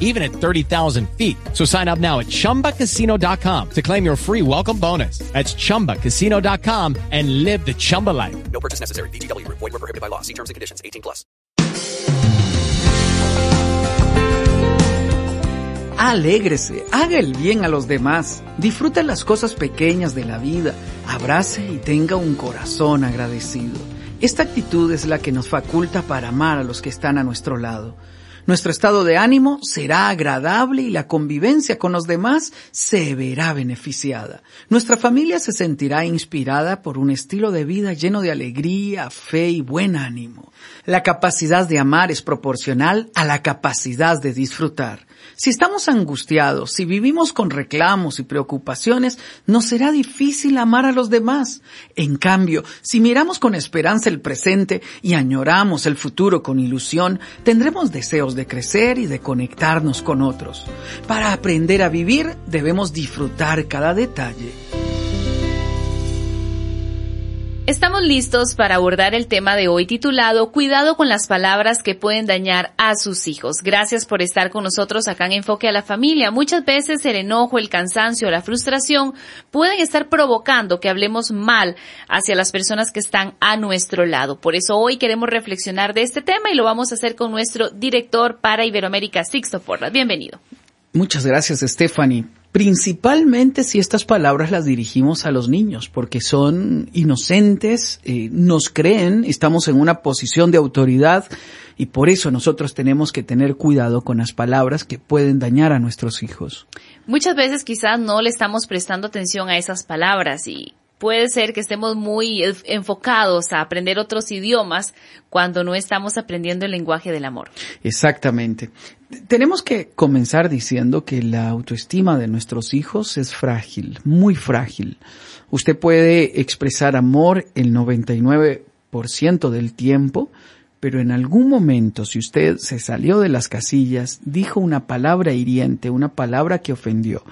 even at 30,000 feet. So sign up now at ChumbaCasino.com to claim your free welcome bonus. That's ChumbaCasino.com and live the Chumba life. No purchase necessary. VGW. Void were prohibited by law. See terms and conditions. 18 plus. Alégrese, haga el bien a los demás, disfrute las cosas pequeñas de la vida, abrace y tenga un corazón agradecido. Esta actitud es la que nos faculta para amar a los que están a nuestro lado. Nuestro estado de ánimo será agradable y la convivencia con los demás se verá beneficiada. Nuestra familia se sentirá inspirada por un estilo de vida lleno de alegría, fe y buen ánimo. La capacidad de amar es proporcional a la capacidad de disfrutar. Si estamos angustiados, si vivimos con reclamos y preocupaciones, nos será difícil amar a los demás. En cambio, si miramos con esperanza el presente y añoramos el futuro con ilusión, tendremos deseos de crecer y de conectarnos con otros. Para aprender a vivir, debemos disfrutar cada detalle. Estamos listos para abordar el tema de hoy titulado Cuidado con las palabras que pueden dañar a sus hijos. Gracias por estar con nosotros acá en Enfoque a la Familia. Muchas veces el enojo, el cansancio, la frustración pueden estar provocando que hablemos mal hacia las personas que están a nuestro lado. Por eso hoy queremos reflexionar de este tema y lo vamos a hacer con nuestro director para Iberoamérica, Sixto Porras. Bienvenido. Muchas gracias, Stephanie. Principalmente si estas palabras las dirigimos a los niños, porque son inocentes, eh, nos creen, estamos en una posición de autoridad y por eso nosotros tenemos que tener cuidado con las palabras que pueden dañar a nuestros hijos. Muchas veces quizás no le estamos prestando atención a esas palabras y puede ser que estemos muy enfocados a aprender otros idiomas cuando no estamos aprendiendo el lenguaje del amor. Exactamente. Tenemos que comenzar diciendo que la autoestima de nuestros hijos es frágil, muy frágil. Usted puede expresar amor el 99% del tiempo, pero en algún momento, si usted se salió de las casillas, dijo una palabra hiriente, una palabra que ofendió,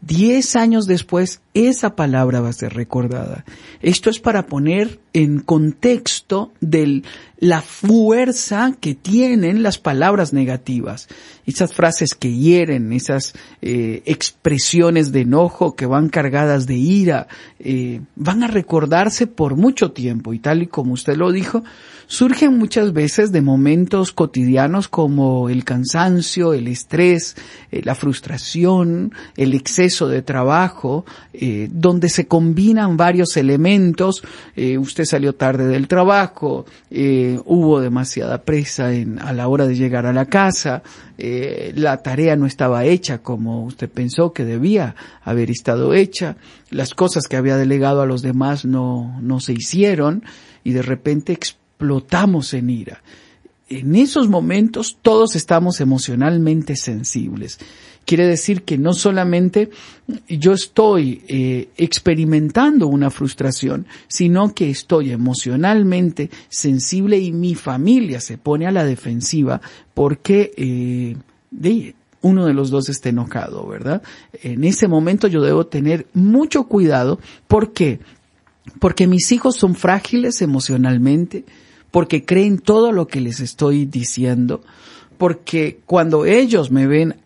Diez años después, esa palabra va a ser recordada. Esto es para poner en contexto de la fuerza que tienen las palabras negativas. Esas frases que hieren, esas eh, expresiones de enojo que van cargadas de ira, eh, van a recordarse por mucho tiempo. Y tal y como usted lo dijo, surgen muchas veces de momentos cotidianos como el cansancio, el estrés, eh, la frustración, el exceso de trabajo, donde se combinan varios elementos. Eh, usted salió tarde del trabajo, hubo demasiada presa en, a la hora de llegar a la casa, la tarea no estaba hecha como usted pensó que debía haber estado hecha, las cosas que había delegado a los demás no, no se hicieron y de repente explotamos en ira. En esos momentos todos estamos emocionalmente sensibles. Quiere decir que no solamente yo estoy eh, experimentando una frustración, sino que estoy emocionalmente sensible y mi familia se pone a la defensiva porque eh, uno de los dos está enojado, ¿verdad? En ese momento yo debo tener mucho cuidado. ¿Por qué? Porque mis hijos son frágiles emocionalmente, porque creen todo lo que les estoy diciendo, porque cuando ellos me ven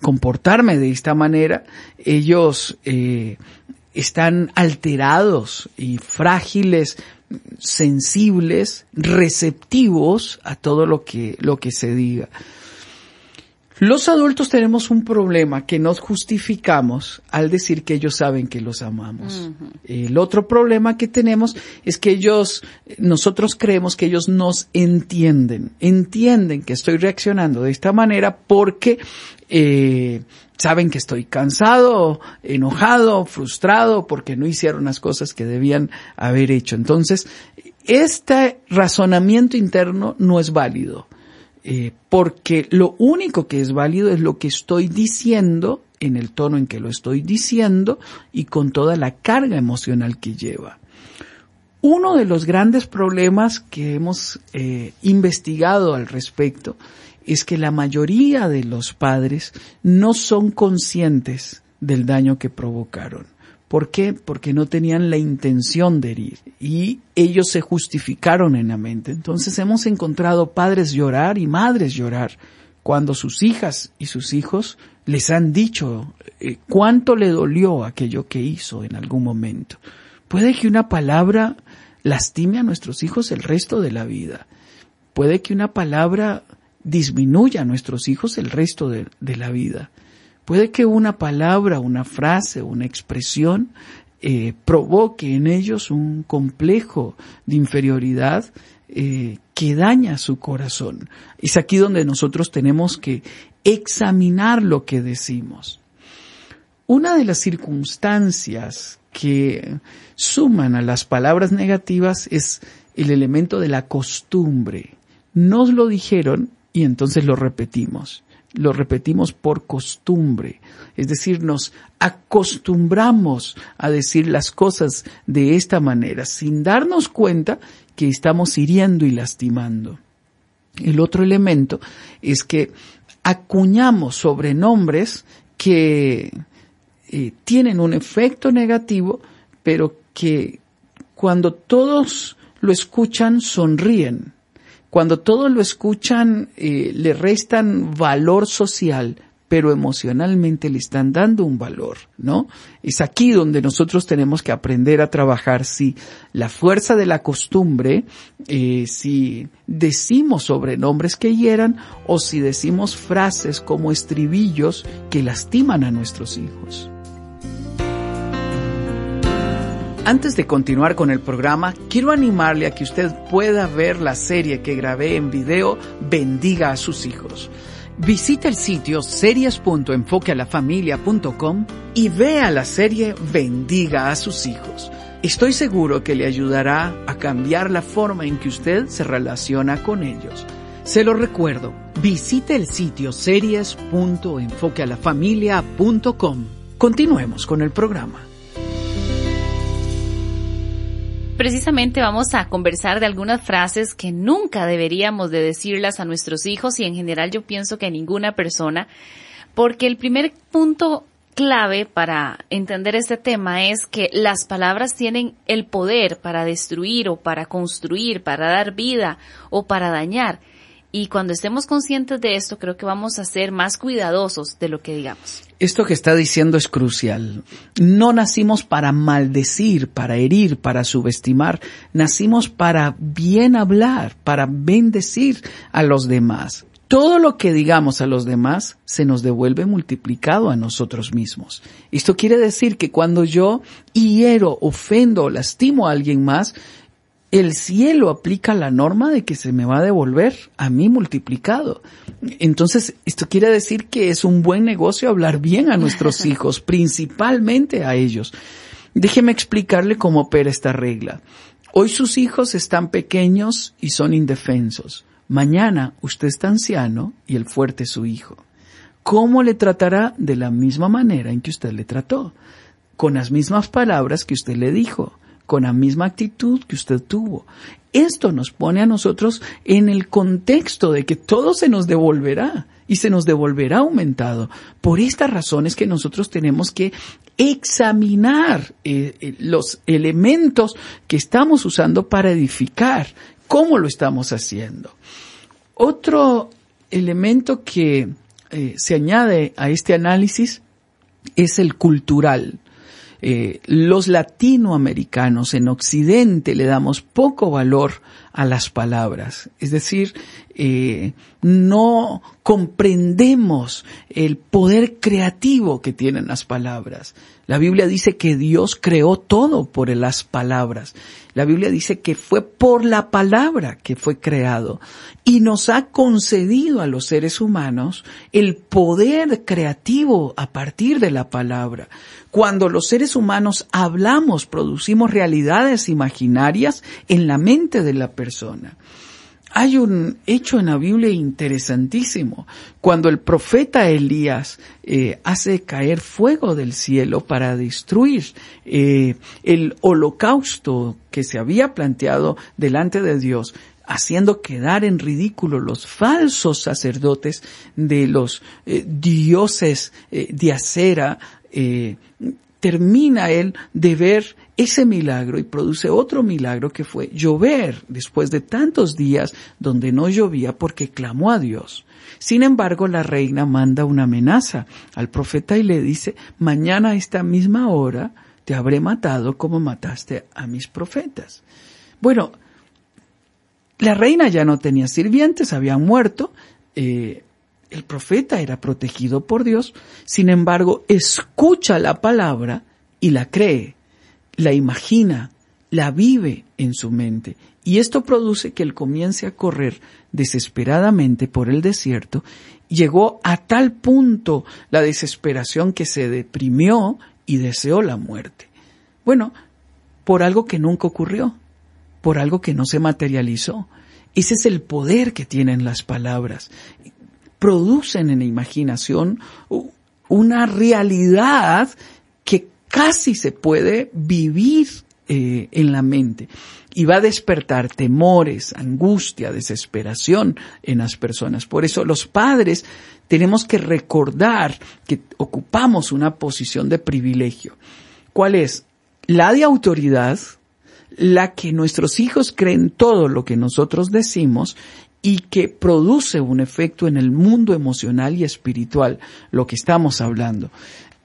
comportarme de esta manera, ellos eh, están alterados y frágiles, sensibles, receptivos a todo lo que, lo que se diga. Los adultos tenemos un problema que nos justificamos al decir que ellos saben que los amamos. El otro problema que tenemos es que ellos, nosotros creemos que ellos nos entienden, entienden que estoy reaccionando de esta manera porque eh, saben que estoy cansado, enojado, frustrado porque no hicieron las cosas que debían haber hecho. Entonces, este razonamiento interno no es válido. Eh, porque lo único que es válido es lo que estoy diciendo en el tono en que lo estoy diciendo y con toda la carga emocional que lleva. Uno de los grandes problemas que hemos eh, investigado al respecto es que la mayoría de los padres no son conscientes del daño que provocaron. ¿Por qué? Porque no tenían la intención de herir y ellos se justificaron en la mente. Entonces hemos encontrado padres llorar y madres llorar cuando sus hijas y sus hijos les han dicho eh, cuánto le dolió aquello que hizo en algún momento. Puede que una palabra lastime a nuestros hijos el resto de la vida. Puede que una palabra disminuya a nuestros hijos el resto de, de la vida. Puede que una palabra, una frase, una expresión eh, provoque en ellos un complejo de inferioridad eh, que daña su corazón. Es aquí donde nosotros tenemos que examinar lo que decimos. Una de las circunstancias que suman a las palabras negativas es el elemento de la costumbre. Nos lo dijeron y entonces lo repetimos lo repetimos por costumbre, es decir, nos acostumbramos a decir las cosas de esta manera sin darnos cuenta que estamos hiriendo y lastimando. El otro elemento es que acuñamos sobrenombres que eh, tienen un efecto negativo, pero que cuando todos lo escuchan sonríen cuando todos lo escuchan, eh, le restan valor social, pero emocionalmente le están dando un valor, ¿no? Es aquí donde nosotros tenemos que aprender a trabajar si la fuerza de la costumbre, eh, si decimos sobrenombres que hieran o si decimos frases como estribillos que lastiman a nuestros hijos. Antes de continuar con el programa, quiero animarle a que usted pueda ver la serie que grabé en video Bendiga a sus hijos. Visita el sitio series.enfoquealafamilia.com y vea la serie Bendiga a sus hijos. Estoy seguro que le ayudará a cambiar la forma en que usted se relaciona con ellos. Se lo recuerdo, visite el sitio series.enfoquealafamilia.com. Continuemos con el programa. Precisamente vamos a conversar de algunas frases que nunca deberíamos de decirlas a nuestros hijos y en general yo pienso que a ninguna persona, porque el primer punto clave para entender este tema es que las palabras tienen el poder para destruir o para construir, para dar vida o para dañar. Y cuando estemos conscientes de esto, creo que vamos a ser más cuidadosos de lo que digamos. Esto que está diciendo es crucial. No nacimos para maldecir, para herir, para subestimar. Nacimos para bien hablar, para bendecir a los demás. Todo lo que digamos a los demás se nos devuelve multiplicado a nosotros mismos. Esto quiere decir que cuando yo hiero, ofendo lastimo a alguien más, el cielo aplica la norma de que se me va a devolver a mí multiplicado. Entonces, esto quiere decir que es un buen negocio hablar bien a nuestros hijos, principalmente a ellos. Déjeme explicarle cómo opera esta regla. Hoy sus hijos están pequeños y son indefensos. Mañana usted está anciano y el fuerte es su hijo. ¿Cómo le tratará? De la misma manera en que usted le trató, con las mismas palabras que usted le dijo con la misma actitud que usted tuvo. Esto nos pone a nosotros en el contexto de que todo se nos devolverá y se nos devolverá aumentado. Por estas razones que nosotros tenemos que examinar eh, eh, los elementos que estamos usando para edificar cómo lo estamos haciendo. Otro elemento que eh, se añade a este análisis es el cultural. Eh, los latinoamericanos en Occidente le damos poco valor a las palabras. Es decir, eh, no comprendemos el poder creativo que tienen las palabras. La Biblia dice que Dios creó todo por las palabras. La Biblia dice que fue por la palabra que fue creado y nos ha concedido a los seres humanos el poder creativo a partir de la palabra. Cuando los seres humanos hablamos, producimos realidades imaginarias en la mente de la persona. Hay un hecho en la Biblia interesantísimo. Cuando el profeta Elías eh, hace caer fuego del cielo para destruir eh, el holocausto que se había planteado delante de Dios, haciendo quedar en ridículo los falsos sacerdotes de los eh, dioses de acera, termina él de ver ese milagro y produce otro milagro que fue llover después de tantos días donde no llovía porque clamó a Dios. Sin embargo, la reina manda una amenaza al profeta y le dice, mañana a esta misma hora te habré matado como mataste a mis profetas. Bueno, la reina ya no tenía sirvientes, habían muerto, eh, el profeta era protegido por Dios, sin embargo, escucha la palabra y la cree, la imagina, la vive en su mente. Y esto produce que él comience a correr desesperadamente por el desierto. Llegó a tal punto la desesperación que se deprimió y deseó la muerte. Bueno, por algo que nunca ocurrió, por algo que no se materializó. Ese es el poder que tienen las palabras producen en la imaginación una realidad que casi se puede vivir eh, en la mente y va a despertar temores, angustia, desesperación en las personas. Por eso los padres tenemos que recordar que ocupamos una posición de privilegio. ¿Cuál es? La de autoridad, la que nuestros hijos creen todo lo que nosotros decimos y que produce un efecto en el mundo emocional y espiritual, lo que estamos hablando.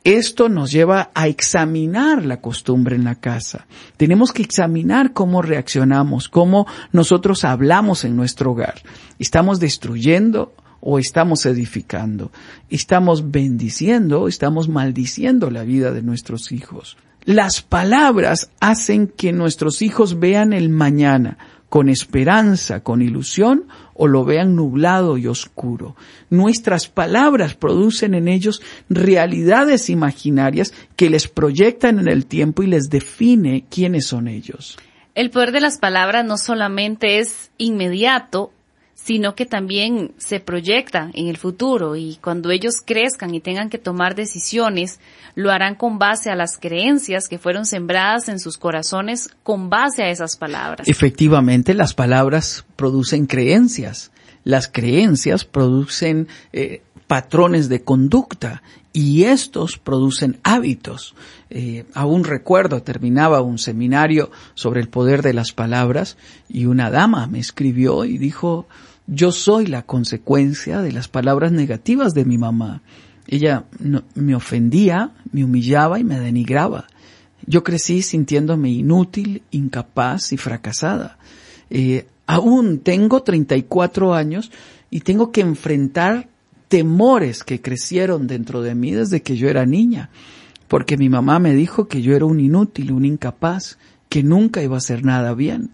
Esto nos lleva a examinar la costumbre en la casa. Tenemos que examinar cómo reaccionamos, cómo nosotros hablamos en nuestro hogar. ¿Estamos destruyendo o estamos edificando? ¿Estamos bendiciendo o estamos maldiciendo la vida de nuestros hijos? Las palabras hacen que nuestros hijos vean el mañana con esperanza, con ilusión, o lo vean nublado y oscuro. Nuestras palabras producen en ellos realidades imaginarias que les proyectan en el tiempo y les define quiénes son ellos. El poder de las palabras no solamente es inmediato, sino que también se proyecta en el futuro y cuando ellos crezcan y tengan que tomar decisiones, lo harán con base a las creencias que fueron sembradas en sus corazones con base a esas palabras. Efectivamente, las palabras producen creencias, las creencias producen eh, patrones de conducta y estos producen hábitos. Eh, aún recuerdo, terminaba un seminario sobre el poder de las palabras y una dama me escribió y dijo, yo soy la consecuencia de las palabras negativas de mi mamá. Ella me ofendía, me humillaba y me denigraba. Yo crecí sintiéndome inútil, incapaz y fracasada. Eh, aún tengo 34 años y tengo que enfrentar temores que crecieron dentro de mí desde que yo era niña, porque mi mamá me dijo que yo era un inútil, un incapaz, que nunca iba a hacer nada bien.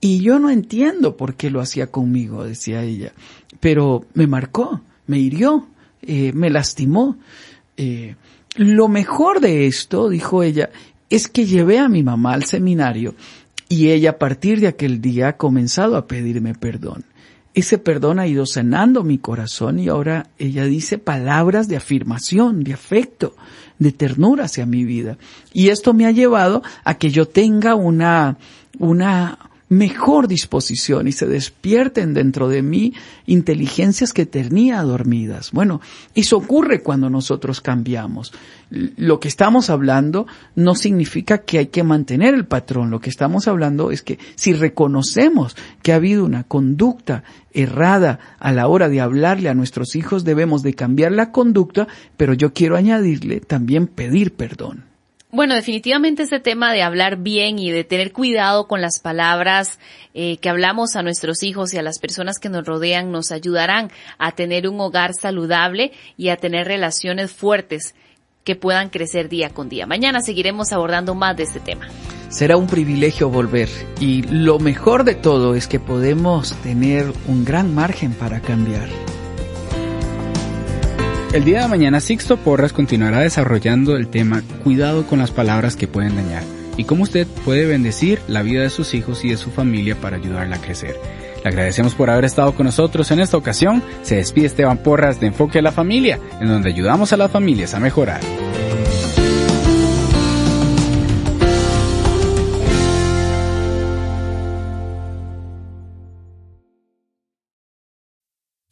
Y yo no entiendo por qué lo hacía conmigo, decía ella, pero me marcó, me hirió, eh, me lastimó. Eh, lo mejor de esto, dijo ella, es que llevé a mi mamá al seminario y ella a partir de aquel día ha comenzado a pedirme perdón. Ese perdón ha ido sanando mi corazón y ahora ella dice palabras de afirmación, de afecto, de ternura hacia mi vida. Y esto me ha llevado a que yo tenga una, una mejor disposición y se despierten dentro de mí inteligencias que tenía dormidas. Bueno, eso ocurre cuando nosotros cambiamos. Lo que estamos hablando no significa que hay que mantener el patrón. Lo que estamos hablando es que si reconocemos que ha habido una conducta errada a la hora de hablarle a nuestros hijos, debemos de cambiar la conducta, pero yo quiero añadirle también pedir perdón. Bueno, definitivamente este tema de hablar bien y de tener cuidado con las palabras eh, que hablamos a nuestros hijos y a las personas que nos rodean nos ayudarán a tener un hogar saludable y a tener relaciones fuertes que puedan crecer día con día. Mañana seguiremos abordando más de este tema. Será un privilegio volver y lo mejor de todo es que podemos tener un gran margen para cambiar. El día de mañana Sixto Porras continuará desarrollando el tema Cuidado con las palabras que pueden dañar y cómo usted puede bendecir la vida de sus hijos y de su familia para ayudarla a crecer. Le agradecemos por haber estado con nosotros en esta ocasión. Se despide Esteban Porras de Enfoque a la Familia, en donde ayudamos a las familias a mejorar.